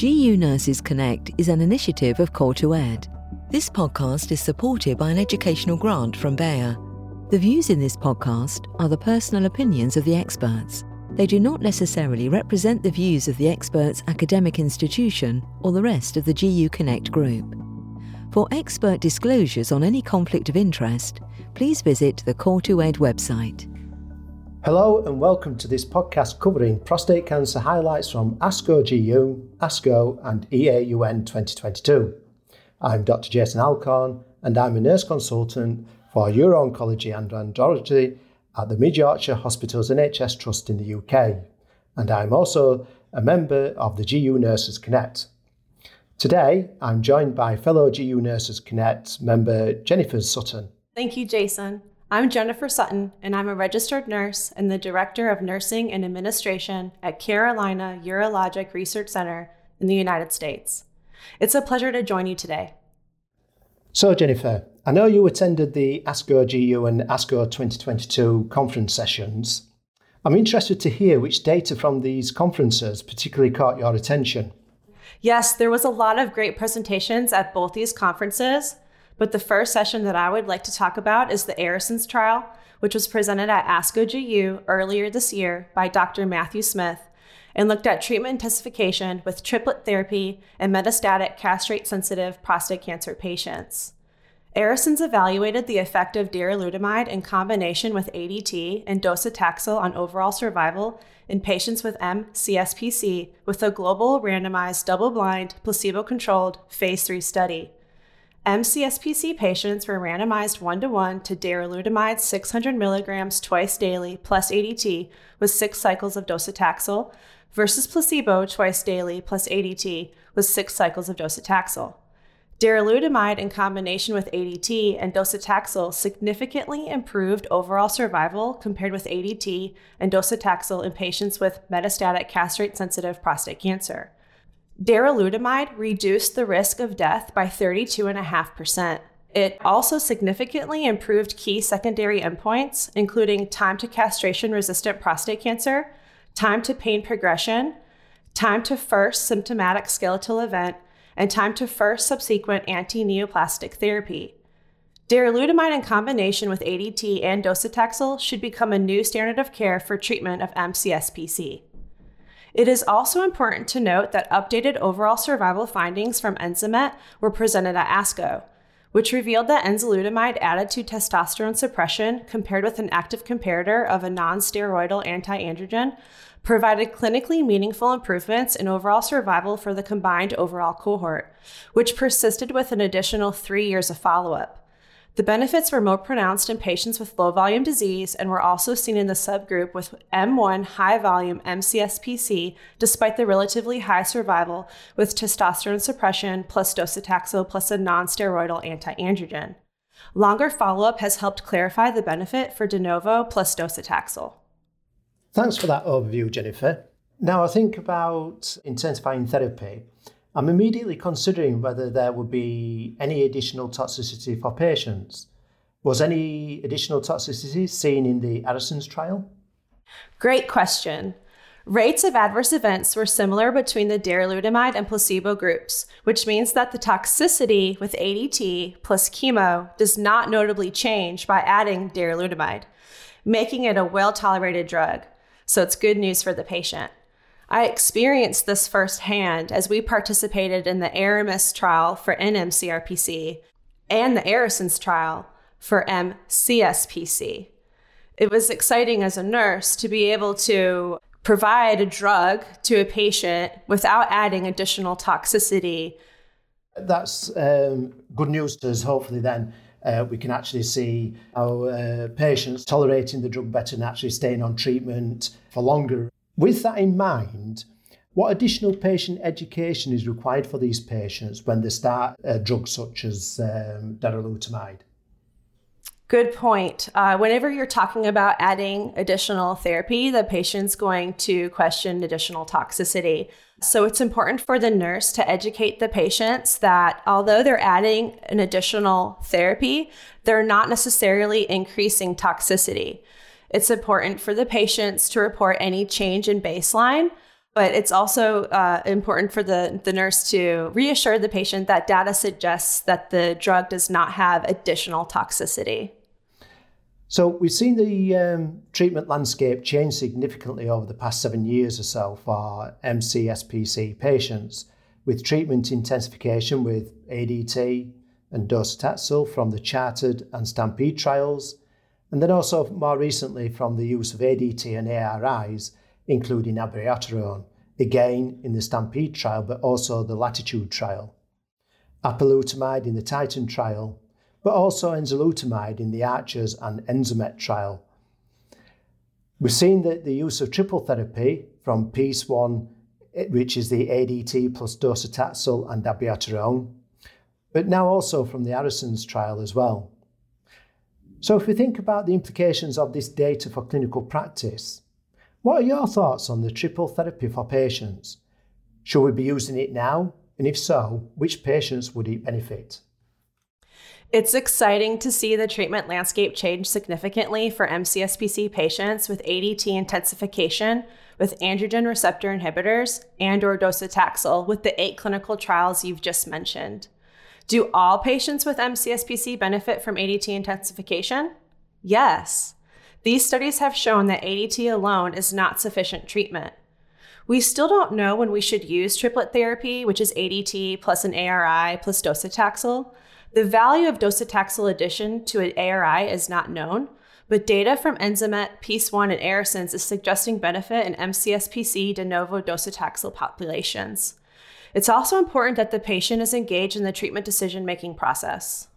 GU Nurses Connect is an initiative of COR2ED. This podcast is supported by an educational grant from Bayer. The views in this podcast are the personal opinions of the experts. They do not necessarily represent the views of the expert's academic institution or the rest of the GU Connect group. For expert disclosures on any conflict of interest, please visit the COR2ED website. Hello and welcome to this podcast covering prostate cancer highlights from ASCO GU, ASCO and EAUN 2022. I'm Dr. Jason Alcorn and I'm a nurse consultant for uro-oncology and andrology at the Mid Yorkshire Hospitals NHS Trust in the UK. And I'm also a member of the GU Nurses Connect. Today, I'm joined by fellow GU Nurses Connect member Jennifer Sutton. Thank you, Jason. I'm Jennifer Sutton, and I'm a registered nurse and the Director of Nursing and Administration at Carolina Urologic Research Center in the United States. It's a pleasure to join you today. So, Jennifer, I know you attended the ASCO GU and ASCO 2022 conference sessions. I'm interested to hear which data from these conferences particularly caught your attention. Yes, there was a lot of great presentations at both these conferences. But the first session that I would like to talk about is the ARASENS trial, which was presented at ASCO GU earlier this year by Dr. Matthew Smith and looked at treatment intensification with triplet therapy and metastatic castrate sensitive prostate cancer patients. ARASENS evaluated the effect of darolutamide in combination with ADT and docetaxel on overall survival in patients with MCSPC with a global randomized double blind placebo controlled phase 3 study. MCSPC patients were randomized one to one to darolutamide 600 milligrams twice daily plus ADT with six cycles of docetaxel versus placebo twice daily plus ADT with six cycles of docetaxel. Darolutamide in combination with ADT and docetaxel significantly improved overall survival compared with ADT and docetaxel in patients with metastatic castrate sensitive prostate cancer. Darolutamide reduced the risk of death by 32.5%. It also significantly improved key secondary endpoints, including time to castration resistant prostate cancer, time to pain progression, time to first symptomatic skeletal event, and time to first subsequent anti neoplastic therapy. Darolutamide in combination with ADT and docetaxel should become a new standard of care for treatment of MCSPC. It is also important to note that updated overall survival findings from Enzamet were presented at ASCO, which revealed that enzalutamide added to testosterone suppression compared with an active comparator of a non-steroidal anti-androgen provided clinically meaningful improvements in overall survival for the combined overall cohort, which persisted with an additional three years of follow-up. The benefits were more pronounced in patients with low volume disease and were also seen in the subgroup with M1 high volume MCSPC, despite the relatively high survival with testosterone suppression plus docetaxel plus a non steroidal anti androgen. Longer follow up has helped clarify the benefit for de novo plus docetaxel. Thanks for that overview, Jennifer. Now I think about intensifying therapy. I'm immediately considering whether there would be any additional toxicity for patients. Was any additional toxicity seen in the ARASENS trial? Great question. Rates of adverse events were similar between the darolutamide and placebo groups, which means that the toxicity with ADT plus chemo does not notably change by adding darolutamide, making it a well tolerated drug. So it's good news for the patient. I experienced this firsthand as we participated in the Aramis trial for NMCRPC and the ARASENS trial for MCSPC. It was exciting as a nurse to be able to provide a drug to a patient without adding additional toxicity. That's um, good news to us, hopefully, then. Uh, we can actually see our uh, patients tolerating the drug better and actually staying on treatment for longer. With that in mind, what additional patient education is required for these patients when they start uh, drugs such as um, darolutamide? Good point. Uh, whenever you're talking about adding additional therapy, the patient's going to question additional toxicity. So it's important for the nurse to educate the patients that although they're adding an additional therapy, they're not necessarily increasing toxicity. It's important for the patients to report any change in baseline, but it's also uh, important for the, the nurse to reassure the patient that data suggests that the drug does not have additional toxicity. So we've seen the um, treatment landscape change significantly over the past seven years or so for MCSPC patients, with treatment intensification with ADT and docetaxel from the CHAARTED and Stampede trials, and then also more recently from the use of ADT and ARIs including abiraterone, again in the Stampede trial, but also the Latitude trial. Apalutamide in the Titan trial, but also enzalutamide in the ARCHES and Enzamet trial. We've seen that the use of triple therapy from PEACE 1, eh, which is the ADT plus docetaxel and abiraterone, but now also from the ARASENS trial as well. So, if we think about the implications of this data for clinical practice, what are your thoughts on the triple therapy for patients? Should we be using it now? And if so, which patients would it benefit? It's exciting to see the treatment landscape change significantly for MCSPC patients with ADT intensification with androgen receptor inhibitors and or docetaxel with the eight clinical trials you've just mentioned. Do all patients with MCSPC benefit from ADT intensification? Yes. These studies have shown that ADT alone is not sufficient treatment. We still don't know when we should use triplet therapy, which is ADT plus an ARI plus docetaxel. The value of docetaxel addition to an ARI is not known, but data from Enzamet, PEACE 1, and ARASENS is suggesting benefit in MCSPC de novo docetaxel populations. It's also important that the patient is engaged in the treatment decision making process.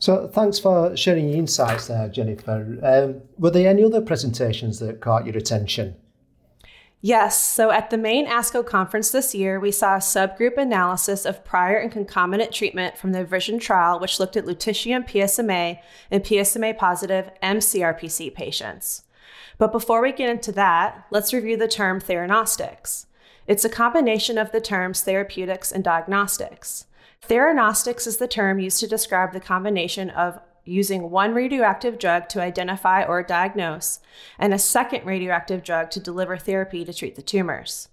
So, thanks for sharing your insights there, Jennifer. Um, were there any other presentations that caught your attention? Yes. So, at the main ASCO conference this year, we saw a subgroup analysis of prior and concomitant treatment from the VISION trial, which looked at lutetium PSMA and PSMA positive MCRPC patients. But before we get into that, let's review the term theranostics. It's a combination of the terms therapeutics and diagnostics. Theranostics is the term used to describe the combination of using one radioactive drug to identify or diagnose and a second radioactive drug to deliver therapy to treat the tumors.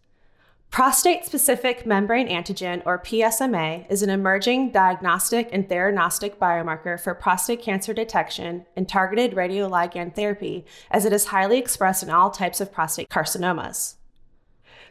Prostate specific membrane antigen, or PSMA, is an emerging diagnostic and theranostic biomarker for prostate cancer detection and targeted radioligand therapy, as it is highly expressed in all types of prostate carcinomas.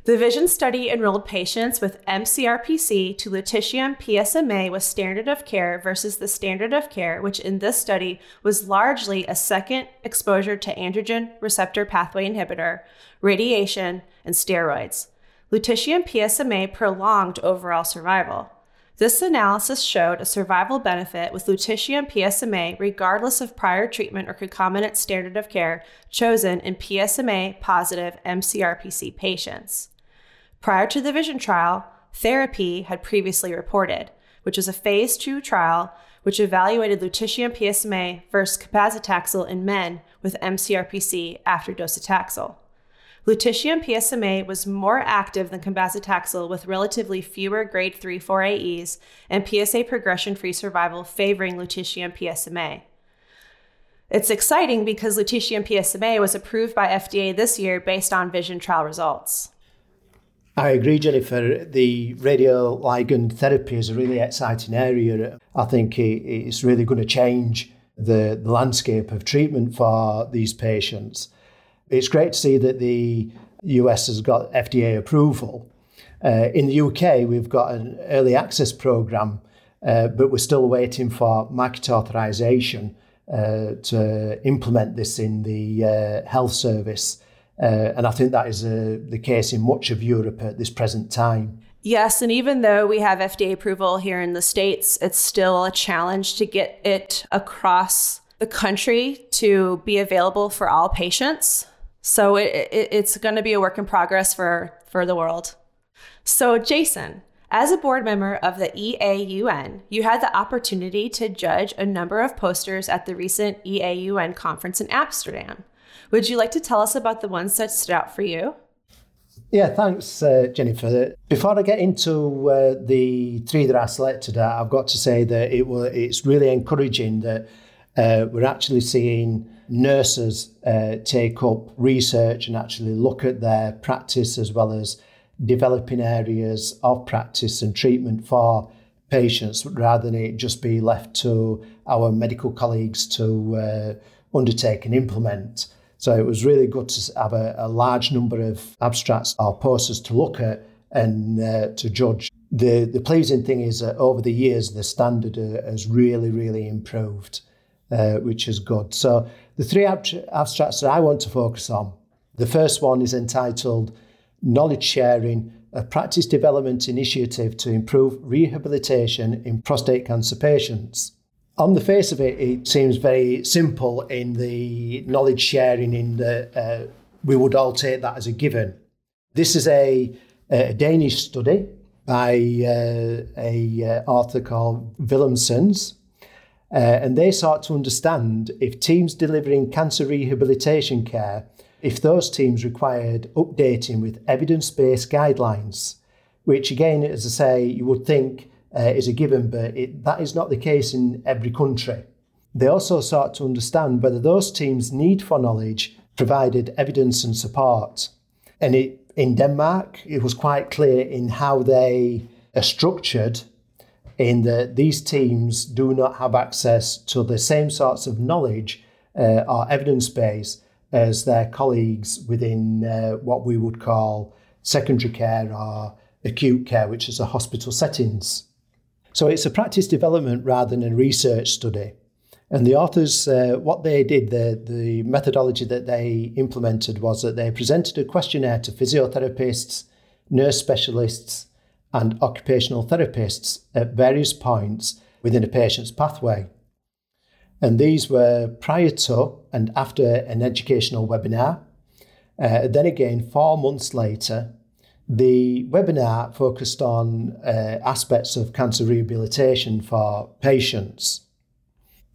The VISION study enrolled patients with MCRPC to lutetium PSMA with standard of care versus the standard of care, which in this study was largely a second exposure to androgen receptor pathway inhibitor, radiation, and steroids. Lutetium PSMA prolonged overall survival. This analysis showed a survival benefit with lutetium PSMA regardless of prior treatment or concomitant standard of care chosen in PSMA positive MCRPC patients. Prior to the VISION trial, TheraP had previously reported, which was a phase two trial which evaluated lutetium PSMA versus cabazitaxel in men with MCRPC after docetaxel. Lutetium PSMA was more active than cabazitaxel with relatively fewer grade 3 4 AEs and PSA progression free survival favoring lutetium PSMA. It's exciting because lutetium PSMA was approved by FDA this year based on VISION trial results. I agree, Jennifer. The radioligand therapy is a really exciting area. I think it's really going to change the, landscape of treatment for these patients. It's great to see that the US has got FDA approval. Uh, in the UK, we've got an early access program, uh, but we're still waiting for market authorization uh, to implement this in the uh, health service. Uh, and I think that is uh, the case in much of Europe at this present time. Yes, and even though we have FDA approval here in the States, it's still a challenge to get it across the country to be available for all patients. So it, it, it's going to be a work in progress for, for the world. So, Jason, as a board member of the EAUN, you had the opportunity to judge a number of posters at the recent EAUN conference in Amsterdam. Would you like to tell us about the ones that stood out for you? Yeah, thanks, uh, Jennifer. Before I get into uh, the three that I selected, I've got to say that it was, it's really encouraging that uh, we're actually seeing nurses uh, take up research and actually look at their practice as well as developing areas of practice and treatment for patients rather than it just be left to our medical colleagues to uh, undertake and implement. So it was really good to have a, a large number of abstracts or posters to look at and uh, to judge. The, the pleasing thing is that over the years, the standard uh, has really, really improved, uh, which is good. So the three abstracts that I want to focus on the first one is entitled Knowledge Sharing a practice development initiative to improve rehabilitation in prostate cancer patients. On the face of it, it seems very simple in the knowledge sharing, in the uh, we would all take that as a given. This is a, a Danish study by uh, a uh, author called Willemsens, uh, and they sought to understand if teams delivering cancer rehabilitation care if those teams required updating with evidence based guidelines, which again, as I say, you would think uh, is a given, but it, that is not the case in every country. They also sought to understand whether those teams' need for knowledge provided evidence and support. And it, in Denmark, it was quite clear in how they are structured in that these teams do not have access to the same sorts of knowledge uh, or evidence base as their colleagues within uh, what we would call secondary care or acute care, which is the hospital settings. So it's a practice development rather than a research study. And the authors, uh, what they did, the, the methodology that they implemented was that they presented a questionnaire to physiotherapists, nurse specialists, and occupational therapists at various points within a patient's pathway. And these were prior to and after an educational webinar. Uh, then again, four months later, the webinar focused on uh, aspects of cancer rehabilitation for patients.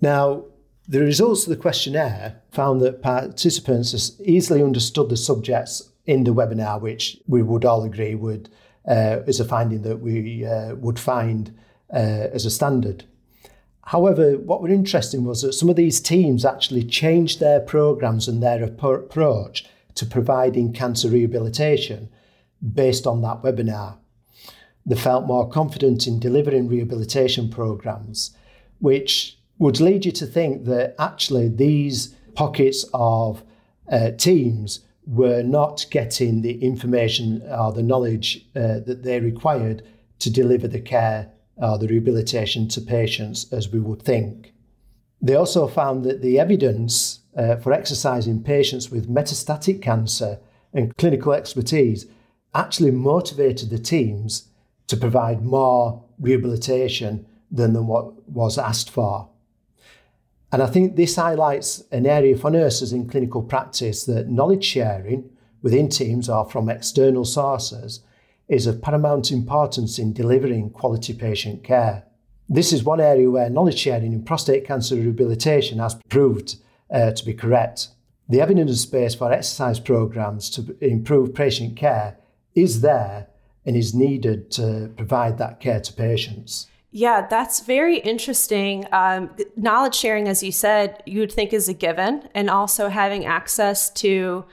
Now, the results of the questionnaire found that participants easily understood the subjects in the webinar, which we would all agree would uh, is a finding that we uh, would find uh, as a standard. However, what was interesting was that some of these teams actually changed their programs and their approach to providing cancer rehabilitation based on that webinar. They felt more confident in delivering rehabilitation programs, which would lead you to think that actually these pockets of uh, teams were not getting the information or the knowledge uh, that they required to deliver the care uh, the rehabilitation to patients as we would think. They also found that the evidence uh, for exercising patients with metastatic cancer and clinical expertise actually motivated the teams to provide more rehabilitation than, than what was asked for. And I think this highlights an area for nurses in clinical practice that knowledge sharing within teams or from external sources is of paramount importance in delivering quality patient care. This is one area where knowledge sharing in prostate cancer rehabilitation has proved uh, to be correct. The evidence base for exercise programs to improve patient care is there and is needed to provide that care to patients. Yeah, that's very interesting. Um, knowledge sharing, as you said, you would think is a given, and also having access to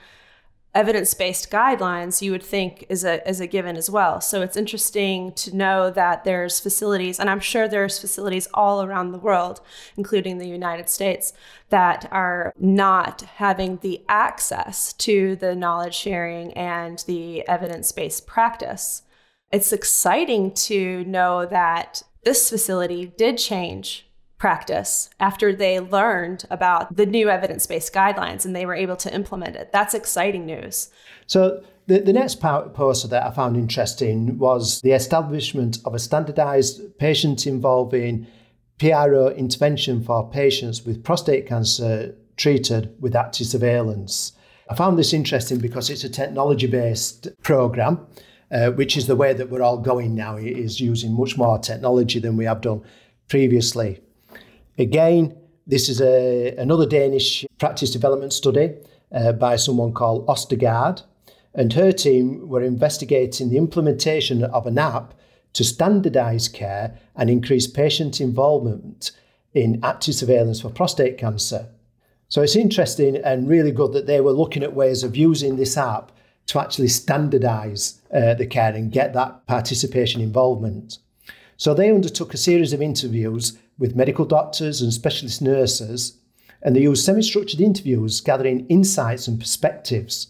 evidence-based guidelines you would think is a is a given as well. So it's interesting to know that there's facilities and I'm sure there's facilities all around the world including the United States that are not having the access to the knowledge sharing and the evidence-based practice. It's exciting to know that this facility did change practice after they learned about the new evidence based guidelines and they were able to implement it. That's exciting news. So, the, the next poster that I found interesting was the establishment of a standardized patient involving PRO intervention for patients with prostate cancer treated with active surveillance. I found this interesting because it's a technology based program. Uh, which is the way that we're all going now, it is using much more technology than we have done previously. Again, this is a, another Danish practice development study uh, by someone called Ostergaard, and her team were investigating the implementation of an app to standardize care and increase patient involvement in active surveillance for prostate cancer. So it's interesting and really good that they were looking at ways of using this app to actually standardise uh, the care and get that participation involvement. So they undertook a series of interviews with medical doctors and specialist nurses, and they used semi structured interviews gathering insights and perspectives.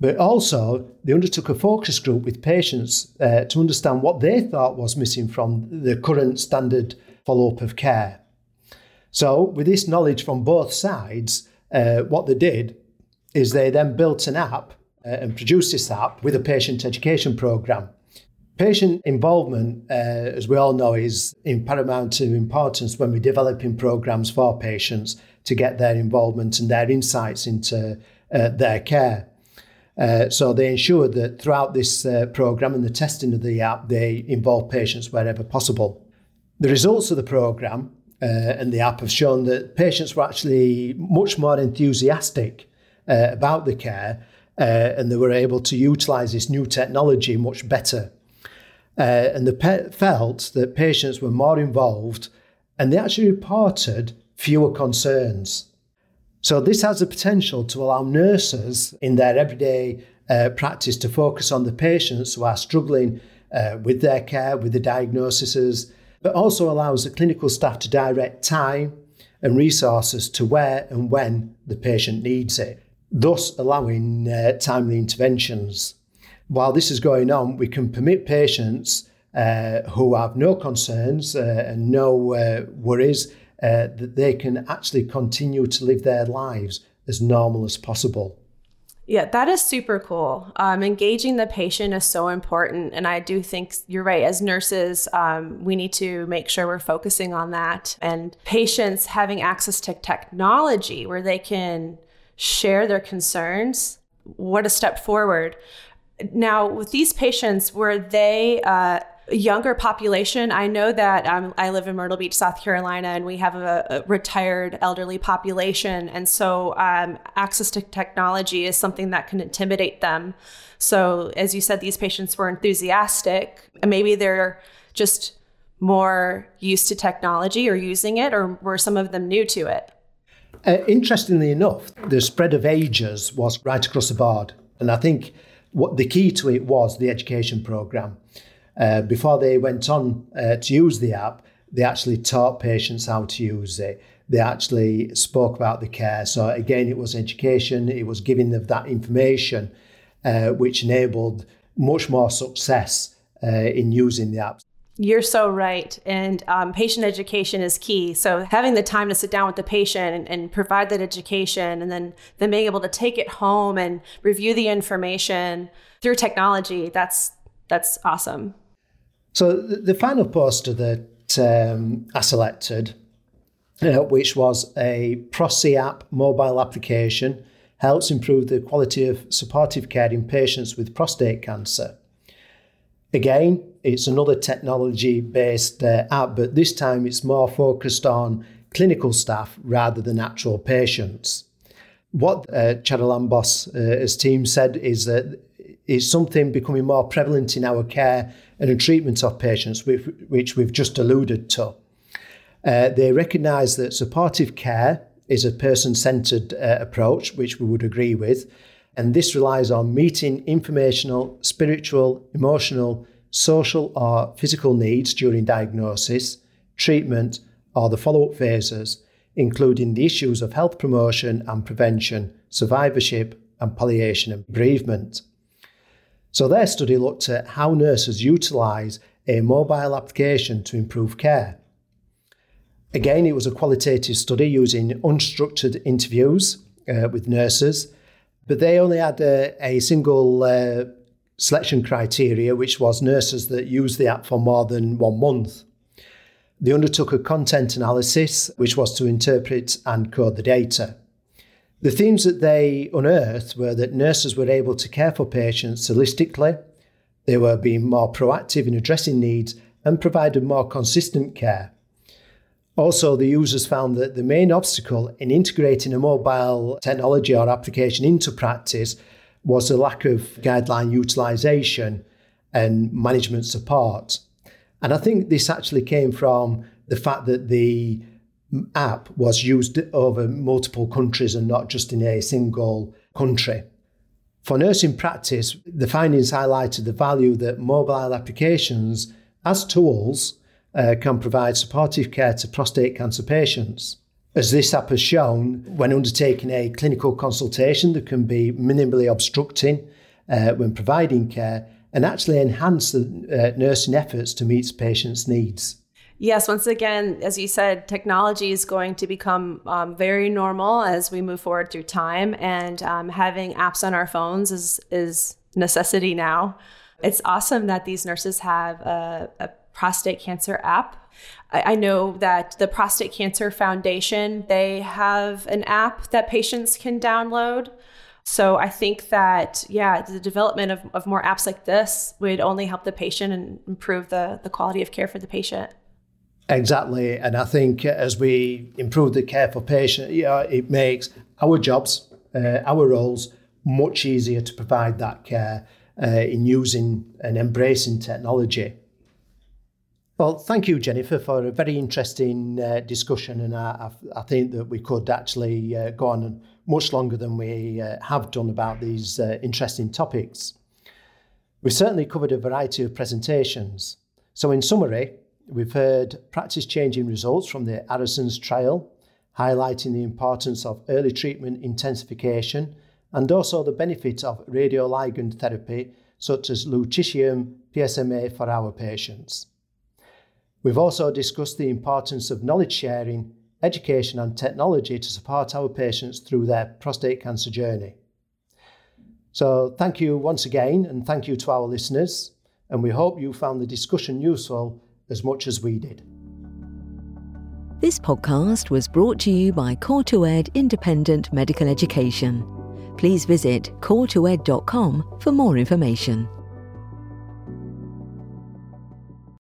But also, they undertook a focus group with patients uh, to understand what they thought was missing from the current standard follow up of care. So, with this knowledge from both sides, uh, what they did is they then built an app uh, and produced this app with a patient education program. Patient involvement, uh, as we all know, is in paramount importance when we're developing programs for patients to get their involvement and their insights into uh, their care. Uh, so they ensured that throughout this uh, program and the testing of the app, they involve patients wherever possible. The results of the program uh, and the app have shown that patients were actually much more enthusiastic uh, about the care and they were able to utilize this new technology much better uh, and the pe- felt that patients were more involved and they actually reported fewer concerns. So, this has the potential to allow nurses in their everyday uh, practice to focus on the patients who are struggling uh, with their care, with the diagnoses, but also allows the clinical staff to direct time and resources to where and when the patient needs it, thus allowing uh, timely interventions while this is going on, we can permit patients uh, who have no concerns uh, and no uh, worries uh, that they can actually continue to live their lives as normal as possible. Yeah, that is super cool. Um, engaging the patient is so important. And I do think you're right. As nurses, um, we need to make sure we're focusing on that. And patients having access to technology where they can share their concerns, what a step forward. Now, with these patients, were they uh, a younger population? I know that um, I live in Myrtle Beach, South Carolina, and we have a, a retired elderly population. And so, um, access to technology is something that can intimidate them. So, as you said, these patients were enthusiastic. Maybe they're just more used to technology or using it, or were some of them new to it? Uh, interestingly enough, the spread of ages was right across the board. And I think what the key to it was the education program. Uh, before they went on uh, to use the app, they actually taught patients how to use it. They actually spoke about the care. So again, it was education. It was giving them that information, uh, which enabled much more success uh, in using the app. You're so right. And um, patient education is key. So having the time to sit down with the patient and, and, provide that education and then them being able to take it home and review the information through technology, that's that's awesome. So the, the final poster that um, I selected, uh, which was a Prosy app mobile application, helps improve the quality of supportive care in patients with prostate cancer. Again, it's another technology based uh, app, but this time it's more focused on clinical staff rather than actual patients. What uh, Charalambos, uh, team said, is that it's something becoming more prevalent in our care and in treatment of patients, which, which we've just alluded to. Uh, they recognise that supportive care is a person centred uh, approach, which we would agree with, and this relies on meeting informational, spiritual, emotional, social or physical needs during diagnosis, treatment, or the follow up phases, including the issues of health promotion and prevention, survivorship, and palliation and bereavement. So, their study looked at how nurses utilise a mobile application to improve care. Again, it was a qualitative study using unstructured interviews uh, with nurses but they only had a, a single uh, selection criteria, which was nurses that used the app for more than one month. They undertook a content analysis, which was to interpret and code the data. The themes that they unearthed were that nurses were able to care for patients holistically, they were being more proactive in addressing needs, and provided more consistent care. Also, the users found that the main obstacle in integrating a mobile technology or application into practice was a lack of guideline utilization and management support. And I think this actually came from the fact that the app was used over multiple countries and not just in a single country. For nursing practice, the findings highlighted the value that mobile applications as tools uh, can provide supportive care to prostate cancer patients. As this app has shown, when undertaking a clinical consultation that can be minimally obstructing uh, when providing care and actually enhance the uh, nursing efforts to meet patients' needs. Yes, once again, as you said, technology is going to become um, very normal as we move forward through time, and um, having apps on our phones is is necessity now. It's awesome that these nurses have a, a prostate cancer app. I, know that the Prostate Cancer Foundation they have an app that patients can download. So I think that yeah, the development of, of more apps like this would only help the patient and improve the, the quality of care for the patient. Exactly, and I think as we improve the care for patients, yeah, it makes our jobs, uh, our roles, much easier to provide that care uh, in using and embracing technology. Well, thank you, Jennifer, for a very interesting uh, discussion, and I, I, think that we could actually uh, go on much longer than we uh, have done about these uh, interesting topics. We certainly covered a variety of presentations. So, in summary, We've heard practice changing results from the ARASENS trial, highlighting the importance of early treatment intensification and also the benefit of radioligand therapy, such as lutetium PSMA for our patients. We've also discussed the importance of knowledge sharing, education, and technology to support our patients through their prostate cancer journey. So, thank you once again, and thank you to our listeners. And we hope you found the discussion useful as much as we did. This podcast was brought to you by Core to Ed Independent Medical Education. Please visit core2ed.com for more information.